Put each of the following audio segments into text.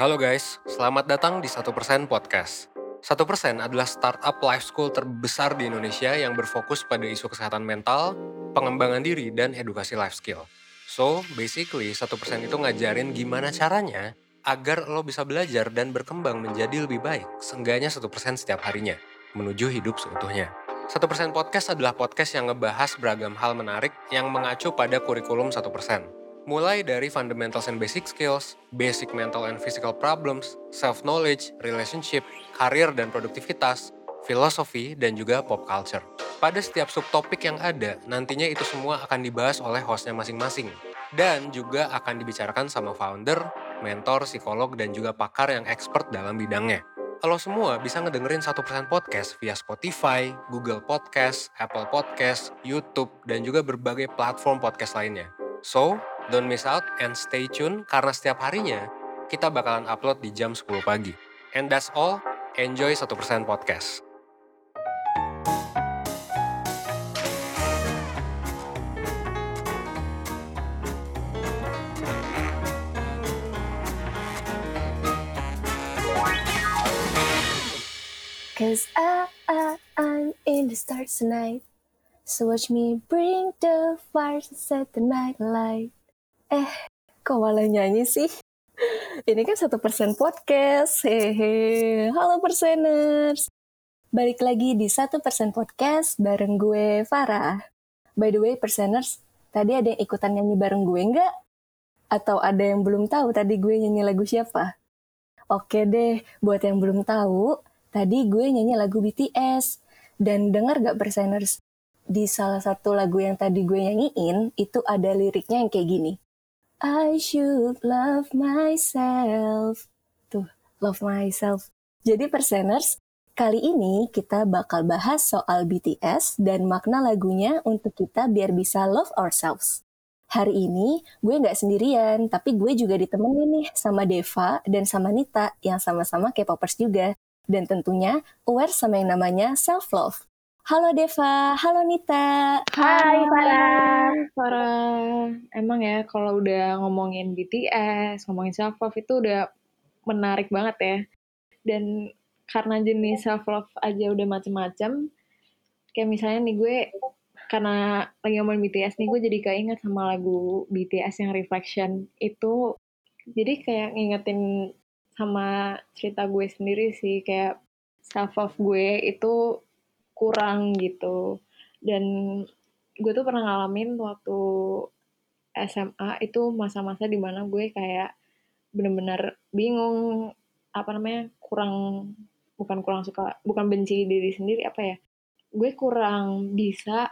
Halo guys, selamat datang di 1% Podcast. 1% adalah startup life school terbesar di Indonesia yang berfokus pada isu kesehatan mental, pengembangan diri, dan edukasi life skill. So, basically 1% itu ngajarin gimana caranya agar lo bisa belajar dan berkembang menjadi lebih baik, seenggaknya 1% setiap harinya, menuju hidup seutuhnya. 1% Podcast adalah podcast yang ngebahas beragam hal menarik yang mengacu pada kurikulum 1%. Mulai dari fundamentals and basic skills, basic mental and physical problems, self-knowledge, relationship, karir dan produktivitas, filosofi, dan juga pop culture. Pada setiap subtopik yang ada, nantinya itu semua akan dibahas oleh hostnya masing-masing. Dan juga akan dibicarakan sama founder, mentor, psikolog, dan juga pakar yang expert dalam bidangnya. Kalau semua bisa ngedengerin 1% podcast via Spotify, Google Podcast, Apple Podcast, YouTube, dan juga berbagai platform podcast lainnya. So, don't miss out and stay tune karena setiap harinya kita bakalan upload di jam 10 pagi. And that's all, enjoy 1% podcast. Cause I, I, I'm in the stars tonight. So watch me bring the fire to set the night light. Eh, kok malah nyanyi sih? Ini kan satu persen podcast. Hehe. Halo perseners. Balik lagi di satu persen podcast bareng gue Farah. By the way, perseners, tadi ada yang ikutan nyanyi bareng gue nggak? Atau ada yang belum tahu tadi gue nyanyi lagu siapa? Oke deh, buat yang belum tahu, tadi gue nyanyi lagu BTS. Dan dengar gak perseners? Di salah satu lagu yang tadi gue nyanyiin, itu ada liriknya yang kayak gini. I should love myself. Tuh, love myself. Jadi perseners, kali ini kita bakal bahas soal BTS dan makna lagunya untuk kita biar bisa love ourselves. Hari ini gue nggak sendirian, tapi gue juga ditemenin nih sama Deva dan sama Nita yang sama-sama K-popers juga. Dan tentunya aware sama yang namanya self-love. Halo Deva, halo Nita. Hai Farah. Farah, emang ya kalau udah ngomongin BTS, ngomongin self love itu udah menarik banget ya. Dan karena jenis self love aja udah macem-macem, kayak misalnya nih gue karena lagi ngomongin BTS nih gue jadi keinget sama lagu BTS yang Reflection itu jadi kayak ngingetin sama cerita gue sendiri sih kayak self love gue itu kurang gitu. Dan gue tuh pernah ngalamin waktu SMA itu masa-masa di mana gue kayak bener-bener bingung apa namanya kurang bukan kurang suka bukan benci diri sendiri apa ya gue kurang bisa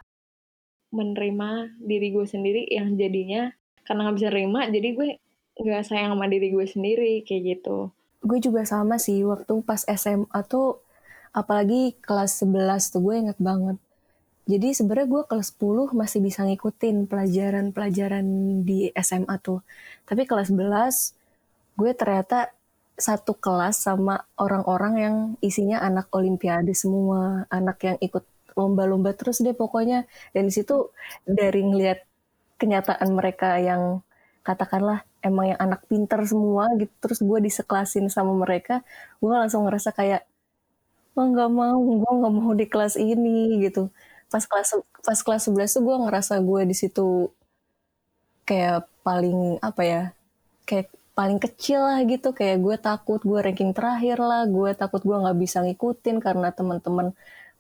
menerima diri gue sendiri yang jadinya karena nggak bisa nerima jadi gue nggak sayang sama diri gue sendiri kayak gitu. Gue juga sama sih, waktu pas SMA tuh, apalagi kelas 11 tuh gue inget banget. Jadi sebenarnya gue kelas 10 masih bisa ngikutin pelajaran-pelajaran di SMA tuh. Tapi kelas 11, gue ternyata satu kelas sama orang-orang yang isinya anak olimpiade semua, anak yang ikut lomba-lomba terus deh pokoknya. Dan di situ dari ngeliat kenyataan mereka yang katakanlah emang yang anak pinter semua gitu terus gue diseklasin sama mereka gue langsung ngerasa kayak oh nggak mau? Gue nggak mau di kelas ini gitu. Pas kelas pas kelas 11 tuh gue ngerasa gue di situ kayak paling apa ya kayak paling kecil lah gitu. Kayak gue takut gue ranking terakhir lah. Gue takut gue nggak bisa ngikutin karena teman-teman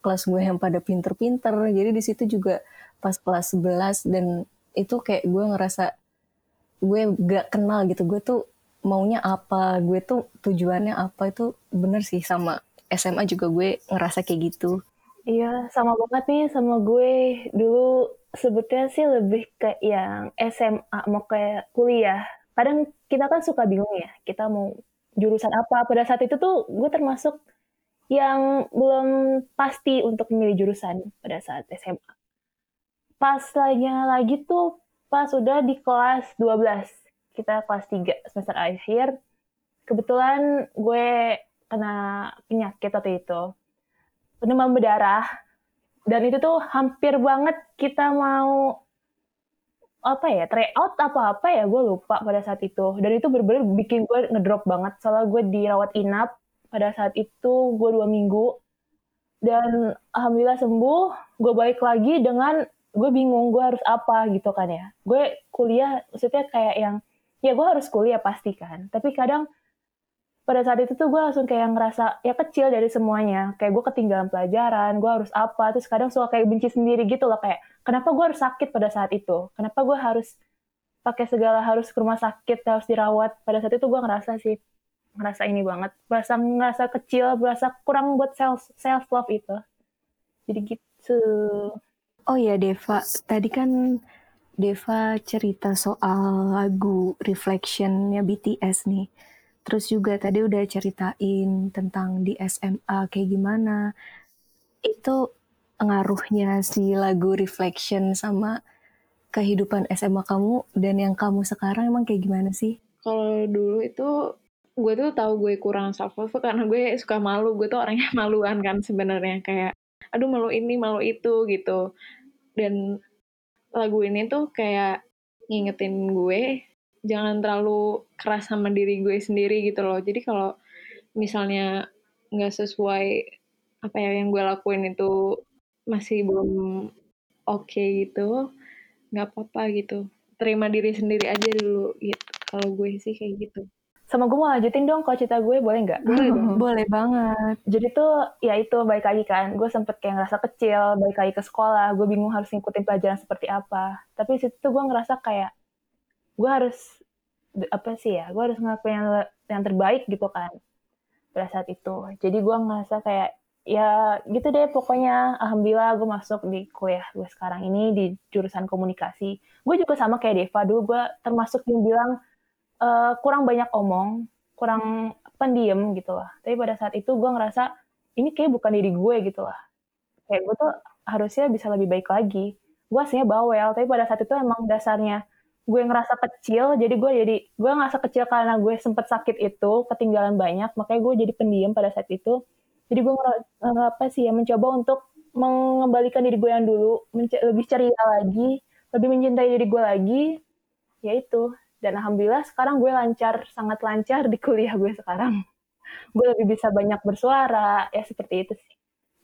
kelas gue yang pada pinter-pinter. Jadi di situ juga pas kelas 11 dan itu kayak gue ngerasa gue gak kenal gitu. Gue tuh maunya apa? Gue tuh tujuannya apa? Itu bener sih sama SMA juga gue ngerasa kayak gitu Iya, sama banget nih sama gue. Dulu sebetulnya sih lebih ke yang SMA, mau kayak kuliah. Kadang kita kan suka bingung ya, kita mau jurusan apa. Pada saat itu tuh gue termasuk yang belum pasti untuk memilih jurusan pada saat SMA. Pas lagi lagi tuh pas udah di kelas 12. Kita kelas 3 semester akhir. Kebetulan gue kena penyakit waktu itu. Demam berdarah. Dan itu tuh hampir banget kita mau apa ya tryout apa apa ya gue lupa pada saat itu. Dan itu bener-bener bikin gue ngedrop banget. Soalnya gue dirawat inap pada saat itu gue dua minggu. Dan alhamdulillah sembuh gue balik lagi dengan gue bingung gue harus apa gitu kan ya. Gue kuliah maksudnya kayak yang ya gue harus kuliah pasti kan. Tapi kadang pada saat itu tuh gue langsung kayak ngerasa ya kecil dari semuanya. Kayak gue ketinggalan pelajaran gue harus apa terus kadang suka kayak benci sendiri gitu loh kayak kenapa gue harus sakit pada saat itu? Kenapa gue harus pakai segala harus ke rumah sakit harus dirawat? Pada saat itu gue ngerasa sih ngerasa ini banget. Berasa ngerasa kecil berasa kurang buat self self love itu. Jadi gitu. Oh ya Deva. Tadi kan Deva cerita soal lagu Reflectionnya BTS nih Terus juga tadi udah ceritain tentang di SMA kayak gimana. Itu ngaruhnya si lagu Reflection sama kehidupan SMA kamu dan yang kamu sekarang emang kayak gimana sih? Kalau dulu itu gue tuh tahu gue kurang self love karena gue suka malu. Gue tuh orangnya maluan kan sebenarnya kayak aduh malu ini malu itu gitu. Dan lagu ini tuh kayak ngingetin gue jangan terlalu keras sama diri gue sendiri gitu loh jadi kalau misalnya nggak sesuai apa ya yang gue lakuin itu masih belum oke okay gitu nggak apa-apa gitu terima diri sendiri aja dulu gitu kalau gue sih kayak gitu sama gue mau lanjutin dong kalau cerita gue boleh nggak? Boleh dong. boleh banget. Jadi tuh ya itu baik lagi kan, gue sempet kayak ngerasa kecil, balik lagi ke sekolah, gue bingung harus ngikutin pelajaran seperti apa. Tapi situ tuh gue ngerasa kayak gue harus apa sih ya gue harus ngelakuin yang, yang terbaik gitu kan pada saat itu. Jadi gue ngerasa kayak ya gitu deh pokoknya alhamdulillah gue masuk di kuliah gue sekarang ini di jurusan komunikasi. Gue juga sama kayak Deva dulu gue termasuk yang bilang uh, kurang banyak omong kurang pendiam gitu lah. Tapi pada saat itu gue ngerasa ini kayak bukan diri gue gitu lah. Kayak gue tuh harusnya bisa lebih baik lagi. Gue aslinya bawel tapi pada saat itu emang dasarnya gue ngerasa kecil jadi gue jadi gue ngerasa kecil karena gue sempet sakit itu ketinggalan banyak makanya gue jadi pendiam pada saat itu. Jadi gue apa sih ya mencoba untuk mengembalikan diri gue yang dulu lebih ceria lagi lebih mencintai diri gue lagi ya itu. Dan alhamdulillah sekarang gue lancar sangat lancar di kuliah gue sekarang. Gue lebih bisa banyak bersuara ya seperti itu sih.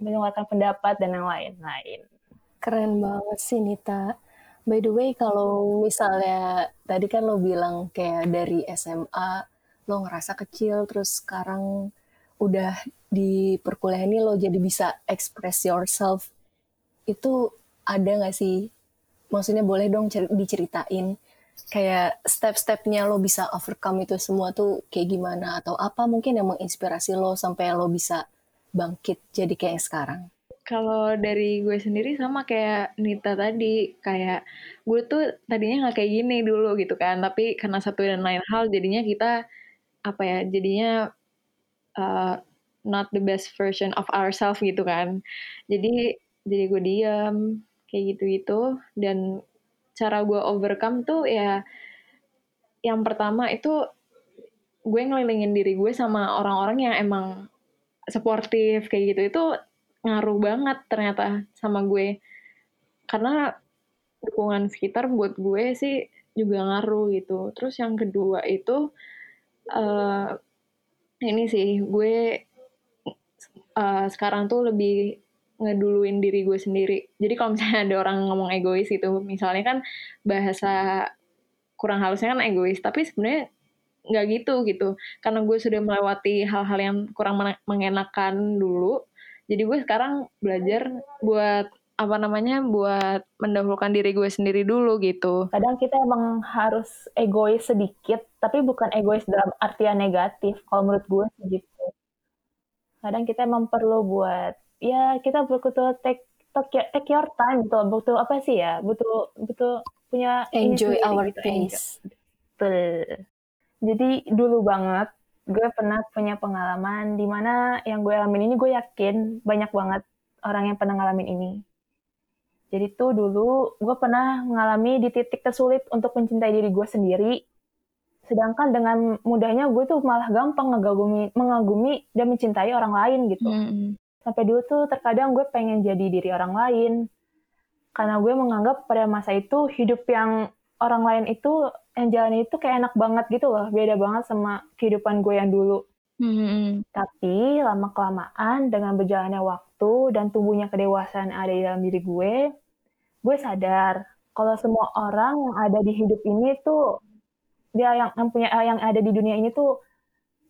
Mengeluarkan pendapat dan yang lain-lain. Keren banget sih Nita By the way, kalau misalnya tadi kan lo bilang kayak dari SMA lo ngerasa kecil, terus sekarang udah di perkuliahan ini lo jadi bisa express yourself. Itu ada gak sih? Maksudnya boleh dong diceritain kayak step-stepnya lo bisa overcome itu semua tuh kayak gimana? Atau apa mungkin yang menginspirasi lo sampai lo bisa bangkit jadi kayak sekarang? Kalau dari gue sendiri sama kayak Nita tadi, kayak gue tuh tadinya nggak kayak gini dulu gitu kan, tapi karena satu dan lain hal jadinya kita apa ya, jadinya uh, not the best version of ourselves gitu kan. Jadi jadi gue diam kayak gitu-gitu dan cara gue overcome tuh ya yang pertama itu gue ngelilingin diri gue sama orang-orang yang emang supportive kayak gitu itu ngaruh banget ternyata sama gue. Karena dukungan sekitar buat gue sih juga ngaruh gitu. Terus yang kedua itu uh, ini sih gue uh, sekarang tuh lebih ngeduluin diri gue sendiri. Jadi kalau misalnya ada orang ngomong egois itu misalnya kan bahasa kurang halusnya kan egois tapi sebenarnya nggak gitu gitu. Karena gue sudah melewati hal-hal yang kurang mengenakan dulu jadi gue sekarang belajar buat apa namanya buat mendahulukan diri gue sendiri dulu gitu. Kadang kita emang harus egois sedikit, tapi bukan egois dalam artian negatif. Kalau menurut gue gitu. Kadang kita emang perlu buat ya kita butuh take take, take your time gitu. Butuh apa sih ya? Butuh butuh punya enjoy our gitu, pace. Betul. Jadi dulu banget gue pernah punya pengalaman di mana yang gue alamin ini gue yakin banyak banget orang yang pernah ngalamin ini. Jadi tuh dulu gue pernah mengalami di titik tersulit untuk mencintai diri gue sendiri. Sedangkan dengan mudahnya gue tuh malah gampang mengagumi, mengagumi dan mencintai orang lain gitu. Mm -hmm. Sampai dulu tuh terkadang gue pengen jadi diri orang lain. Karena gue menganggap pada masa itu hidup yang orang lain itu yang jalan itu kayak enak banget gitu loh beda banget sama kehidupan gue yang dulu Hmm. tapi lama kelamaan dengan berjalannya waktu dan tumbuhnya kedewasaan yang ada di dalam diri gue gue sadar kalau semua orang yang ada di hidup ini tuh dia yang, yang punya yang ada di dunia ini tuh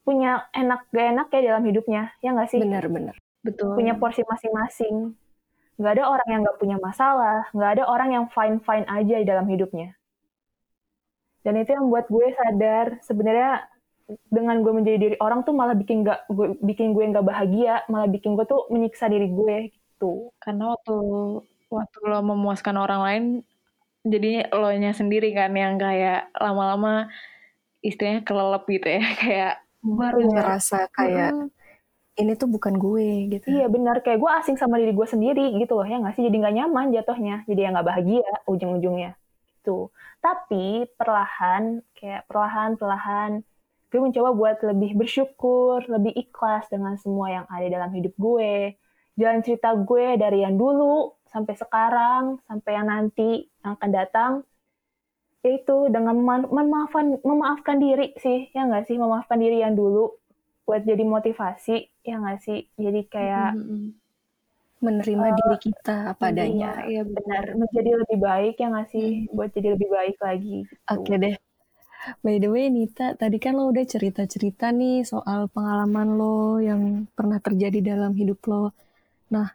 punya enak gak enak ya dalam hidupnya ya nggak sih Benar-benar. Betul. punya porsi masing-masing. Nggak ada orang yang nggak punya masalah, nggak ada orang yang fine-fine aja di dalam hidupnya. Dan itu yang buat gue sadar sebenarnya dengan gue menjadi diri orang tuh malah bikin nggak gue bikin gue nggak bahagia, malah bikin gue tuh menyiksa diri gue gitu. Karena waktu waktu lo memuaskan orang lain, jadi lo nya sendiri kan yang kayak lama-lama istilahnya kelelep gitu ya, kayak Baru ngerasa kayak "Mm, ini tuh bukan gue gitu. Iya benar, kayak gue asing sama diri gue sendiri gitu loh ya nggak sih, jadi nggak nyaman jatuhnya, jadi ya nggak bahagia ujung-ujungnya. Gitu. Tapi perlahan, kayak perlahan-perlahan, gue mencoba buat lebih bersyukur, lebih ikhlas dengan semua yang ada dalam hidup gue. Jalan cerita gue dari yang dulu sampai sekarang, sampai yang nanti yang akan datang, itu dengan mema- memaafkan memaafkan diri sih, ya nggak sih, memaafkan diri yang dulu buat jadi motivasi, ya nggak sih, jadi kayak mm, mm, Menerima diri kita apa adanya. Iya benar menjadi lebih baik ya nggak sih, buat jadi lebih baik lagi. gitu. Oke deh. By the way, Nita, tadi kan lo udah cerita-cerita nih soal pengalaman lo yang pernah terjadi dalam hidup lo. Nah,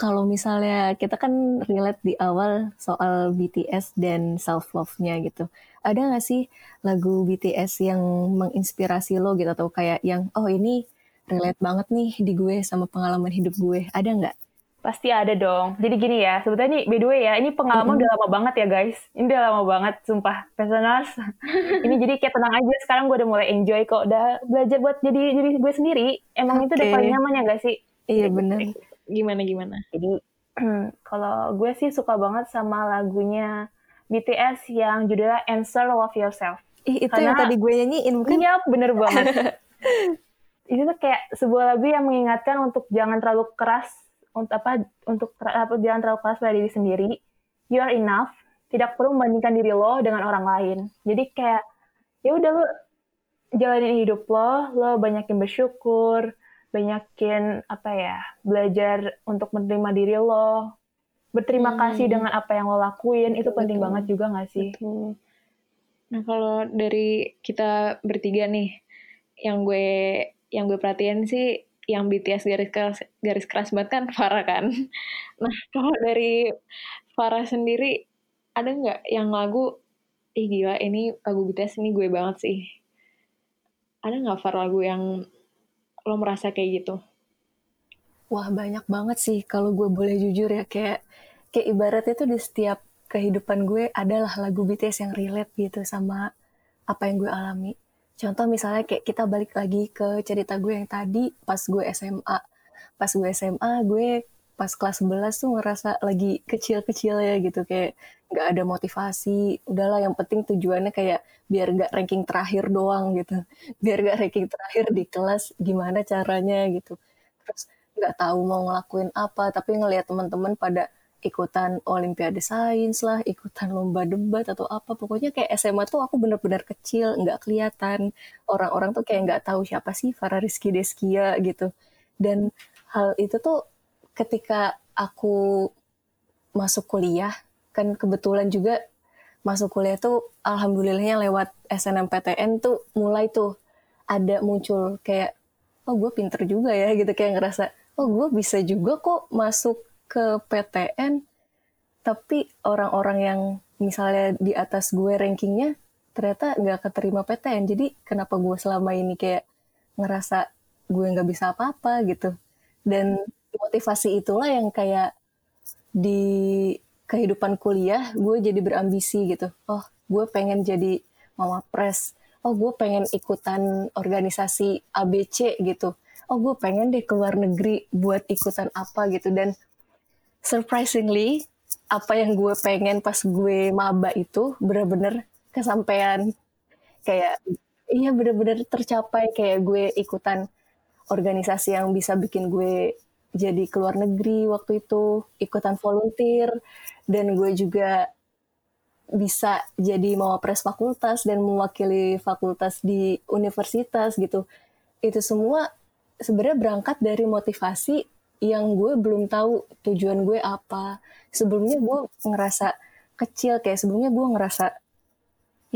kalau misalnya kita kan relate di awal soal BTS dan self-love-nya gitu. Ada nggak sih lagu BTS yang menginspirasi lo gitu? Atau kayak yang, oh ini relate banget nih di gue sama pengalaman hidup gue. Ada nggak? Pasti ada dong. Jadi gini ya, sebetulnya nih by the way ya, ini pengalaman udah lama banget ya guys. Ini udah lama banget, sumpah. Personals. ini jadi kayak tenang aja, sekarang gue udah mulai enjoy kok. Udah belajar buat jadi diri gue sendiri. Emang itu udah paling nyaman ya gak sih? Iya bener. Gimana gimana? Jadi kalau gue sih suka banget sama lagunya BTS yang judulnya Answer Love Yourself. Ih, itu yang Karena- tadi gue nyanyiin bukan? Iya, bener banget. Ini tuh kayak sebuah lagu yang mengingatkan untuk jangan terlalu keras untuk apa untuk apa jangan terlalu keras pada diri sendiri. You are enough. Tidak perlu membandingkan diri lo dengan orang lain. Jadi kayak ya udah lo jalanin hidup lo, lo banyakin bersyukur, banyakin apa ya, belajar untuk menerima diri lo, berterima Hmm. kasih dengan apa yang lo lakuin, itu penting Betul. banget juga gak sih? Betul. Nah kalau dari kita bertiga nih, yang gue yang gue perhatiin sih yang BTS garis keras garis keras banget kan Farah kan. Nah kalau dari Farah sendiri ada nggak yang lagu ih gila ini lagu BTS ini gue banget sih. Ada nggak Far lagu yang lo merasa kayak gitu? Wah banyak banget sih kalau gue boleh jujur ya kayak kayak ibaratnya tuh di setiap kehidupan gue adalah lagu BTS yang relate gitu sama apa yang gue alami. Contoh misalnya kayak kita balik lagi ke cerita gue yang tadi pas gue SMA. Pas gue SMA gue pas kelas 11 tuh ngerasa lagi kecil-kecil ya gitu kayak nggak ada motivasi. Udahlah yang penting tujuannya kayak biar nggak ranking terakhir doang gitu. Biar nggak ranking terakhir di kelas gimana caranya gitu. Terus nggak tahu mau ngelakuin apa tapi ngelihat teman-teman pada ikutan olimpiade sains lah ikutan lomba debat atau apa. Pokoknya kayak SMA tuh aku bener-bener kecil nggak kelihatan. Orang-orang tuh kayak nggak tahu siapa sih Farah Rizky Deskia gitu. Dan hal itu tuh ketika aku masuk kuliah kan kebetulan juga masuk kuliah tuh alhamdulillahnya lewat SNMPTN tuh mulai tuh ada muncul kayak oh gue pinter juga ya gitu. Kayak ngerasa oh gue bisa juga kok masuk ke PTN tapi orang-orang yang misalnya di atas gue rankingnya ternyata nggak keterima PTN jadi kenapa gue selama ini kayak ngerasa gue nggak bisa apa-apa gitu? Dan motivasi itulah yang kayak di kehidupan kuliah gue jadi berambisi gitu. Oh gue pengen jadi mama pres. Oh gue pengen ikutan organisasi ABC gitu. Oh gue pengen deh keluar negeri buat ikutan apa gitu. Dan surprisingly apa yang gue pengen pas gue maba itu bener-bener kesampaian kayak iya bener-bener tercapai kayak gue ikutan organisasi yang bisa bikin gue jadi keluar negeri waktu itu ikutan volunteer dan gue juga bisa jadi mawapres fakultas dan mewakili fakultas di universitas gitu. Itu semua sebenarnya berangkat dari motivasi yang gue belum tahu tujuan gue apa. Sebelumnya gue ngerasa kecil kayak sebelumnya gue ngerasa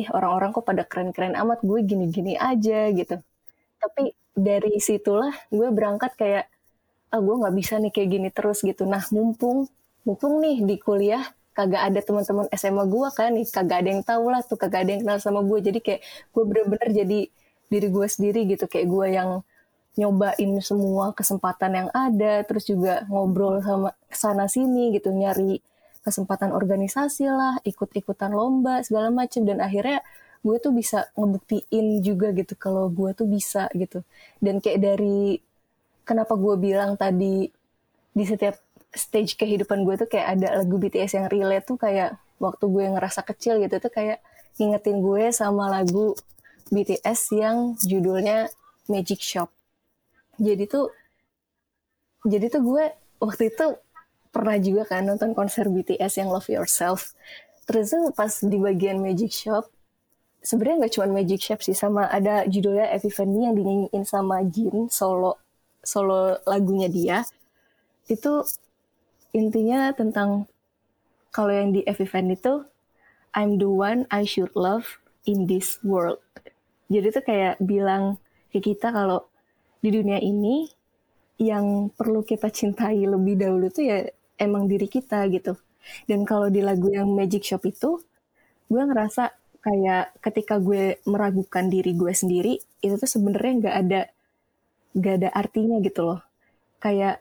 ih orang-orang kok pada keren-keren amat gue gini-gini aja gitu. Tapi dari situlah gue berangkat kayak ah gue nggak bisa nih kayak gini terus gitu. Nah mumpung mumpung nih di kuliah kagak ada teman-teman SMA gue kan nih kagak ada yang tahu lah tuh kagak ada yang kenal sama gue jadi kayak gue bener-bener jadi diri gue sendiri gitu kayak gue yang nyobain semua kesempatan yang ada terus juga ngobrol sama sana sini gitu nyari kesempatan organisasi lah ikut-ikutan lomba segala macem. Dan akhirnya gue tuh bisa ngebuktiin juga gitu kalau gue tuh bisa gitu. Dan kayak dari kenapa gue bilang tadi di setiap stage kehidupan gue tuh kayak ada lagu BTS yang relate tuh kayak waktu gue ngerasa kecil gitu tuh kayak ngingetin gue sama lagu BTS yang judulnya Magic Shop jadi tuh jadi tuh gue waktu itu pernah juga kan nonton konser BTS yang Love Yourself. Terus tuh pas di bagian Magic Shop sebenarnya nggak cuma Magic Shop sih sama ada judulnya Epiphany yang dinyanyiin sama Jin solo solo lagunya dia. Itu intinya tentang kalau yang di Epiphany itu I'm the one I should love in this world. Jadi tuh kayak bilang ke kita kalau di dunia ini yang perlu kita cintai lebih dahulu tuh ya emang diri kita gitu. Dan kalau di lagu yang Magic Shop itu, gue ngerasa kayak ketika gue meragukan diri gue sendiri, itu tuh sebenarnya nggak ada nggak ada artinya gitu loh. Kayak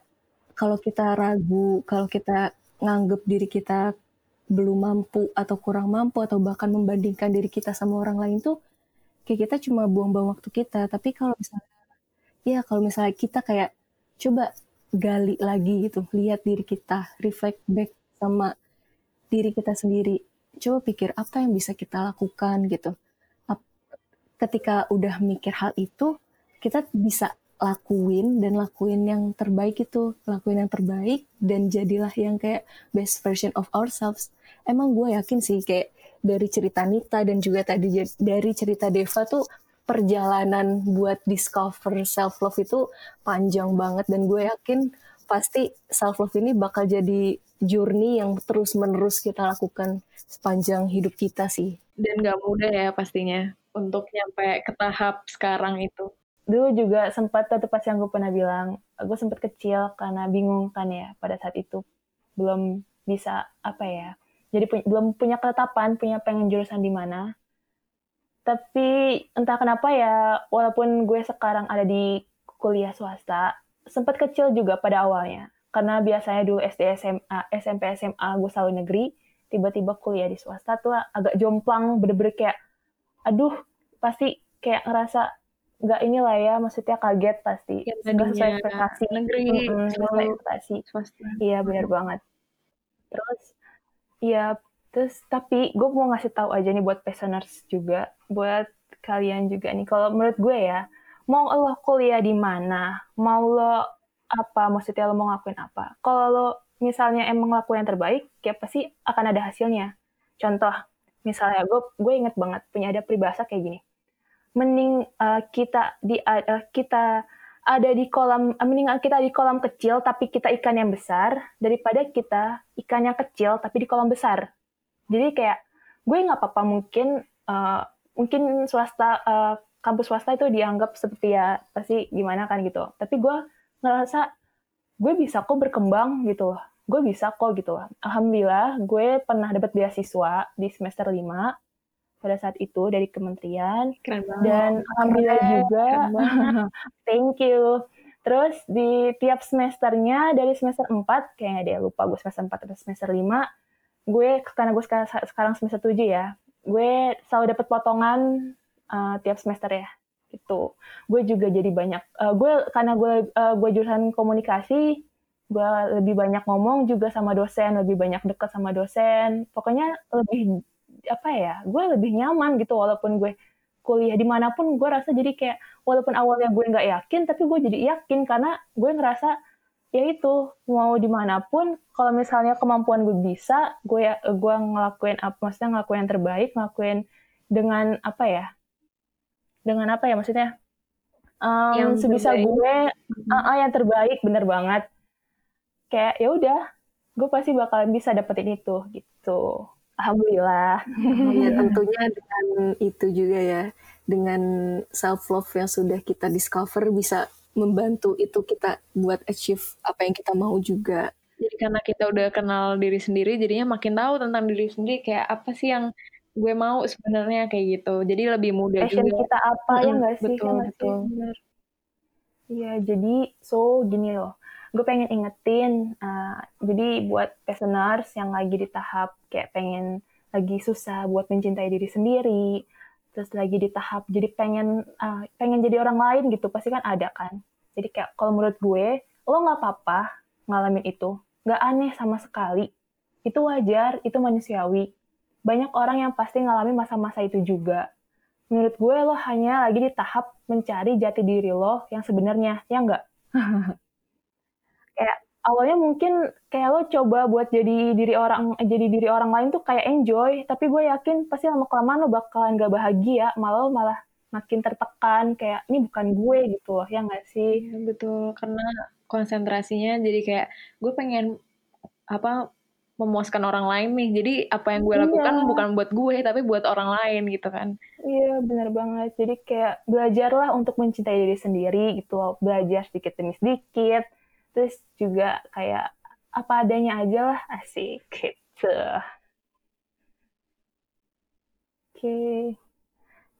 kalau kita ragu, kalau kita nganggep diri kita belum mampu atau kurang mampu atau bahkan membandingkan diri kita sama orang lain tuh kayak kita cuma buang-buang waktu kita. Tapi kalau misalnya ya kalau misalnya kita kayak coba gali lagi gitu, lihat diri kita, reflect back sama diri kita sendiri. Coba pikir apa yang bisa kita lakukan gitu. Ketika udah mikir hal itu, kita bisa lakuin dan lakuin yang terbaik itu, lakuin yang terbaik dan jadilah yang kayak best version of ourselves. Emang gue yakin sih kayak dari cerita Nita dan juga tadi dari cerita Deva tuh perjalanan buat discover self love itu panjang banget dan gue yakin pasti self love ini bakal jadi journey yang terus menerus kita lakukan sepanjang hidup kita sih. Dan gak mudah ya pastinya untuk nyampe ke tahap sekarang itu. Dulu juga sempat satu pas yang gue pernah bilang, gue sempat kecil karena bingung kan ya pada saat itu belum bisa apa ya. Jadi pu belum punya ketetapan, punya pengen jurusan di mana tapi entah kenapa ya, walaupun gue sekarang ada di kuliah swasta, sempat kecil juga pada awalnya. Karena biasanya dulu SD, SMA, SMP, SMA gue selalu negeri, tiba-tiba kuliah di swasta tuh agak jomplang, bener-bener kayak, aduh, pasti kayak ngerasa nggak inilah ya, maksudnya kaget pasti. Ya, nggak sesuai ekspektasi. Negeri, mm -hmm, sesuai ekspektasi. Iya, bener banget. Terus, ya Terus tapi gue mau ngasih tahu aja nih buat listeners juga, buat kalian juga nih. Kalau menurut gue ya, mau lo kuliah di mana, mau lo apa, maksudnya lo mau ngakuin apa. Kalau lo misalnya emang lakuin yang terbaik, ya pasti akan ada hasilnya. Contoh, misalnya gue gue inget banget punya ada peribahasa kayak gini. Mending uh, kita di uh, kita ada di kolam uh, mending kita di kolam kecil tapi kita ikan yang besar daripada kita ikan yang kecil tapi di kolam besar jadi kayak gue nggak apa-apa mungkin uh, mungkin swasta uh, kampus swasta itu dianggap seperti ya pasti gimana kan gitu. Tapi gue ngerasa gue bisa kok berkembang gitu gue bisa kok gitu alhamdulillah gue pernah dapat beasiswa di semester 5 pada saat itu dari kementerian. Keren banget. dan alhamdulillah Keren, juga thank you. Terus di tiap semesternya dari semester 4 kayaknya dia lupa gue semester 4 atau semester 5 gue karena gue sekarang, semester 7 ya, gue selalu dapat potongan uh, tiap semester ya. Itu. Gue juga jadi banyak uh, gue karena gue uh, gue jurusan komunikasi, gue lebih banyak ngomong juga sama dosen, lebih banyak deket sama dosen. Pokoknya lebih apa ya? Gue lebih nyaman gitu walaupun gue kuliah di mana pun gue rasa jadi kayak walaupun awalnya gue nggak yakin tapi gue jadi yakin karena gue ngerasa ya itu mau di mana pun kalau misalnya kemampuan gue bisa gue gue ngelakuin apa maksudnya ngelakuin yang terbaik ngelakuin dengan apa ya? Dengan apa ya maksudnya? Um, yang sebisa terbaik. gue uh, uh, yang terbaik bener banget. Kayak ya udah gue pasti bakalan bisa dapetin itu gitu. Alhamdulillah. Ya tentunya dengan itu juga ya. Dengan self love yang sudah kita discover bisa membantu itu kita buat achieve apa yang kita mau juga. Jadi karena kita udah kenal diri sendiri jadinya makin tahu tentang diri sendiri kayak apa sih yang gue mau sebenarnya kayak gitu. Jadi lebih mudah Passion juga. kita apa ya nggak sih? betul ya betul. iya jadi so gini loh. Gue pengen ingetin uh, jadi buat listeners yang lagi di tahap kayak pengen lagi susah buat mencintai diri sendiri terus lagi di tahap jadi pengen uh, pengen jadi orang lain gitu pasti kan ada kan. Jadi kayak kalau menurut gue lo nggak apa-apa ngalamin itu. Nggak aneh sama sekali. Itu wajar itu manusiawi. Banyak orang yang pasti ngalamin masa-masa itu juga. Menurut gue lo hanya lagi di tahap mencari jati diri lo yang sebenarnya ya enggak kayak awalnya mungkin kayak lo coba buat jadi diri orang jadi diri orang lain tuh kayak enjoy tapi gue yakin pasti lama kelamaan lo bakalan gak bahagia malah malah makin tertekan kayak ini bukan gue gitu loh ya nggak sih? Ya, betul. Karena konsentrasinya jadi kayak gue pengen apa memuaskan orang lain nih. Jadi apa yang gue lakukan iya. bukan buat gue tapi buat orang lain gitu kan. Iya benar banget. Jadi kayak belajarlah untuk mencintai diri sendiri gitu loh. Belajar sedikit demi sedikit terus juga kayak apa adanya aja lah asik gitu oke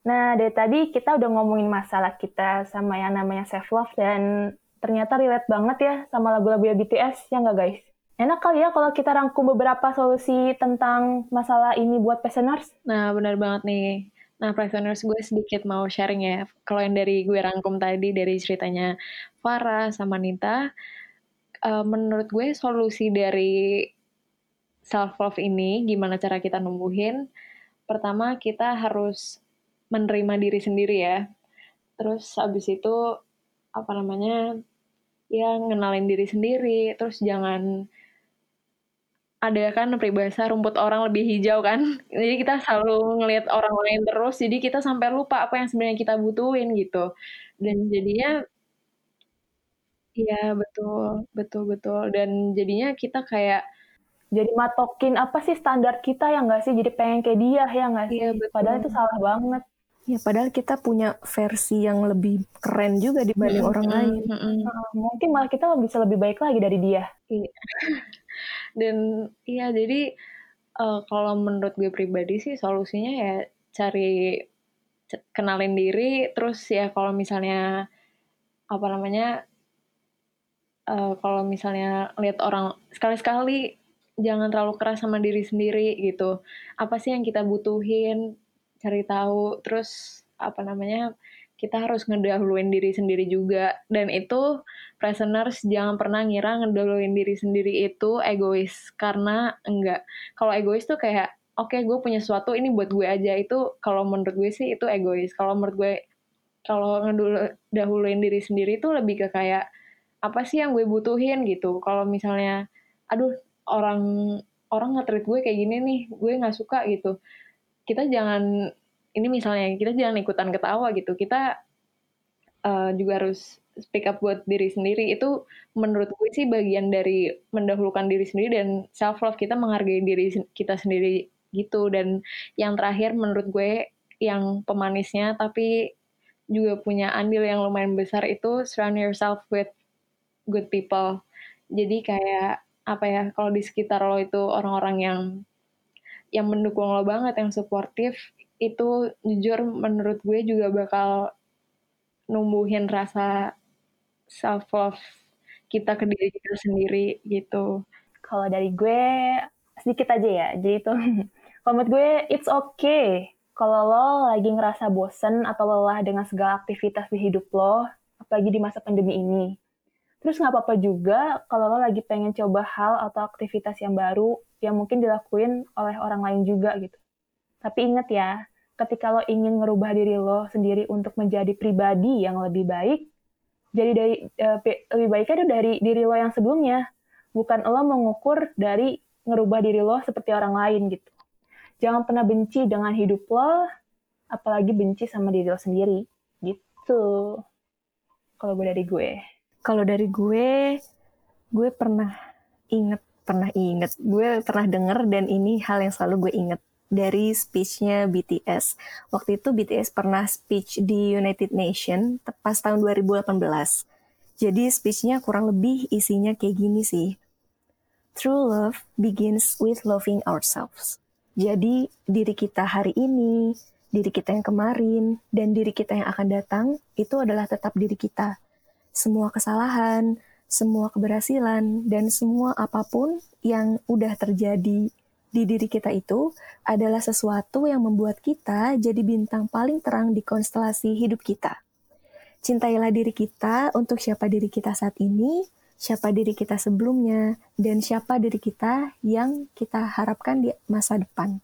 nah dari tadi kita udah ngomongin masalah kita sama yang namanya self love dan ternyata relate banget ya sama lagu-lagu BTS ya nggak guys enak kali ya kalau kita rangkum beberapa solusi tentang masalah ini buat listeners. Nah, benar banget nih. Nah, listeners gue sedikit mau sharing ya. Kalau yang dari gue rangkum tadi dari ceritanya Farah sama Nita, uh, menurut gue solusi dari self love ini gimana cara kita numbuhin? Pertama kita harus menerima diri sendiri ya. Terus habis itu apa namanya ya ngenalin diri sendiri. Terus jangan ada kan peribahasa rumput orang lebih hijau kan? Jadi kita selalu ngelihat orang lain terus. Jadi kita sampai lupa apa yang sebenarnya kita butuhin gitu. Dan jadinya Iya, betul betul betul, dan jadinya kita kayak jadi matokin apa sih standar kita ya nggak sih? Jadi pengen kayak dia ya nggak sih? Iya, betul. Padahal itu salah banget. Ya, padahal kita punya versi yang lebih keren juga dibanding orang -hmm. lain. -hmm. Uh, mungkin malah kita bisa lebih baik lagi dari dia. Iya. Dan iya jadi, uh, kalau menurut gue pribadi sih solusinya ya cari kenalin diri, terus ya kalau misalnya, apa namanya uh, kalau misalnya lihat orang sekali-sekali jangan terlalu keras sama diri sendiri gitu. Apa sih yang kita butuhin? Cari tahu. Terus apa namanya? Kita harus ngedahuluin diri sendiri juga. Dan itu presenters jangan pernah ngira ngedahuluin diri sendiri itu egois karena enggak. Kalau egois tuh kayak oke okay, gue punya sesuatu ini buat gue aja itu kalau menurut gue sih itu egois. Kalau menurut gue kalau ngedahuluin diri sendiri itu lebih ke kayak apa sih yang gue butuhin gitu. Kalau misalnya aduh orang orang nge-treat gue kayak gini nih gue nggak suka gitu. Kita jangan ini misalnya kita jangan ikutan ketawa gitu. Kita uh, juga harus speak up buat diri sendiri. Itu menurut gue sih bagian dari mendahulukan diri sendiri dan self love kita menghargai diri kita sendiri gitu. Dan yang terakhir menurut gue yang pemanisnya tapi juga punya andil yang lumayan besar itu surround yourself with good people. Jadi kayak apa ya kalau di sekitar lo itu orang-orang yang yang mendukung lo banget, yang suportif, itu jujur menurut gue juga bakal numbuhin rasa self love kita ke diri kita sendiri gitu. Kalau dari gue sedikit aja ya. Jadi itu kalau menurut gue it's okay kalau lo lagi ngerasa bosen atau lelah dengan segala aktivitas di hidup lo, apalagi di masa pandemi ini. Terus nggak apa-apa juga kalau lo lagi pengen coba hal atau aktivitas yang baru yang mungkin dilakuin oleh orang lain juga gitu. Tapi inget ya, ketika lo ingin ngerubah diri lo sendiri untuk menjadi pribadi yang lebih baik, jadi dari uh, lebih baiknya itu dari diri lo yang sebelumnya. Bukan lo mengukur dari ngerubah diri lo seperti orang lain gitu. Jangan pernah benci dengan hidup lo apalagi benci sama diri lo sendiri. Gitu. Kalau gue dari gue kalau dari gue gue pernah inget pernah inget gue pernah denger dan ini hal yang selalu gue inget dari speechnya BTS. Waktu itu BTS pernah speech di United Nation pas tahun 2018. Jadi speechnya kurang lebih isinya kayak gini sih. True love begins with loving ourselves. Jadi diri kita hari ini, diri kita yang kemarin, dan diri kita yang akan datang itu adalah tetap diri kita. Semua kesalahan, semua keberhasilan, dan semua apa pun yang udah terjadi di diri kita itu adalah sesuatu yang membuat kita jadi bintang paling terang di konstelasi hidup kita. Cintailah diri kita untuk siapa diri kita saat ini, siapa diri kita sebelumnya, dan siapa diri kita yang kita harapkan di masa depan.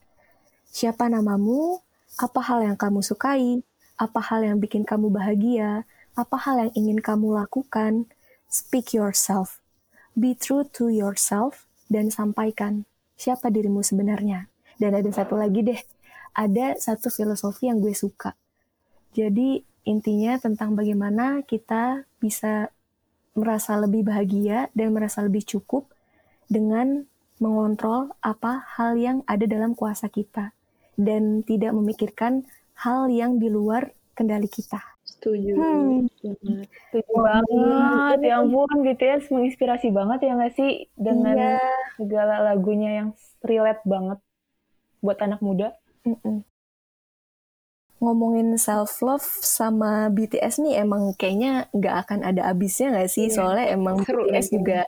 Siapa namamu, apa hal yang kamu sukai, apa hal yang bikin kamu bahagia, apa hal yang ingin kamu lakukan, speak yourself. Be true to yourself dan sampaikan siapa dirimu sebenarnya. Dan ada satu lagi deh, ada satu filosofi yang gue suka. Jadi intinya tentang bagaimana kita bisa merasa lebih bahagia dan merasa lebih cukup dengan mengontrol apa hal yang ada dalam kuasa kita dan tidak memikirkan hal yang di luar kendali kita. Setuju. Hmm. Setuju banget. Ya ampun, BTS menginspirasi banget ya nggak sih dengan iya. segala lagunya yang relate banget buat anak muda. Mm -mm. Ngomongin self love sama BTS nih emang kayaknya nggak akan ada habisnya nggak sih? Iya. Soalnya emang Seru, BTS ya. juga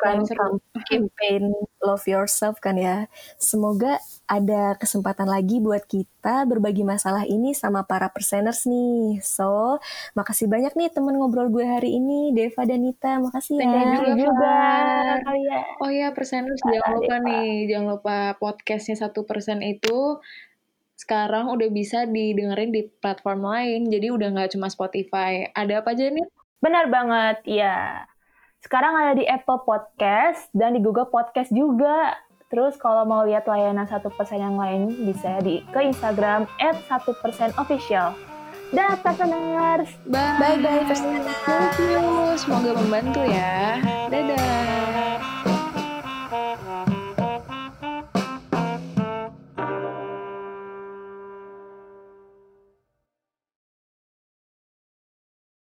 kan campaign love yourself kan ya. Semoga ada kesempatan lagi buat kita berbagi masalah ini sama para perseners nih. So, makasih banyak nih temen ngobrol gue hari ini, Deva dan Nita. Makasih ya. Thank you juga. Oh ya, perseners jangan lupa Deva. nih, jangan lupa podcastnya satu persen itu sekarang udah bisa didengerin di platform lain. Jadi udah nggak cuma Spotify. Ada apa aja nih? Benar banget, ya. Sekarang ada di Apple Podcast dan di Google Podcast juga. Terus kalau mau lihat layanan satu persen yang lain bisa di ke Instagram @1%official. Dah, pendengar. Bye bye, bye perseners. Thank you. Semoga membantu ya. Dadah.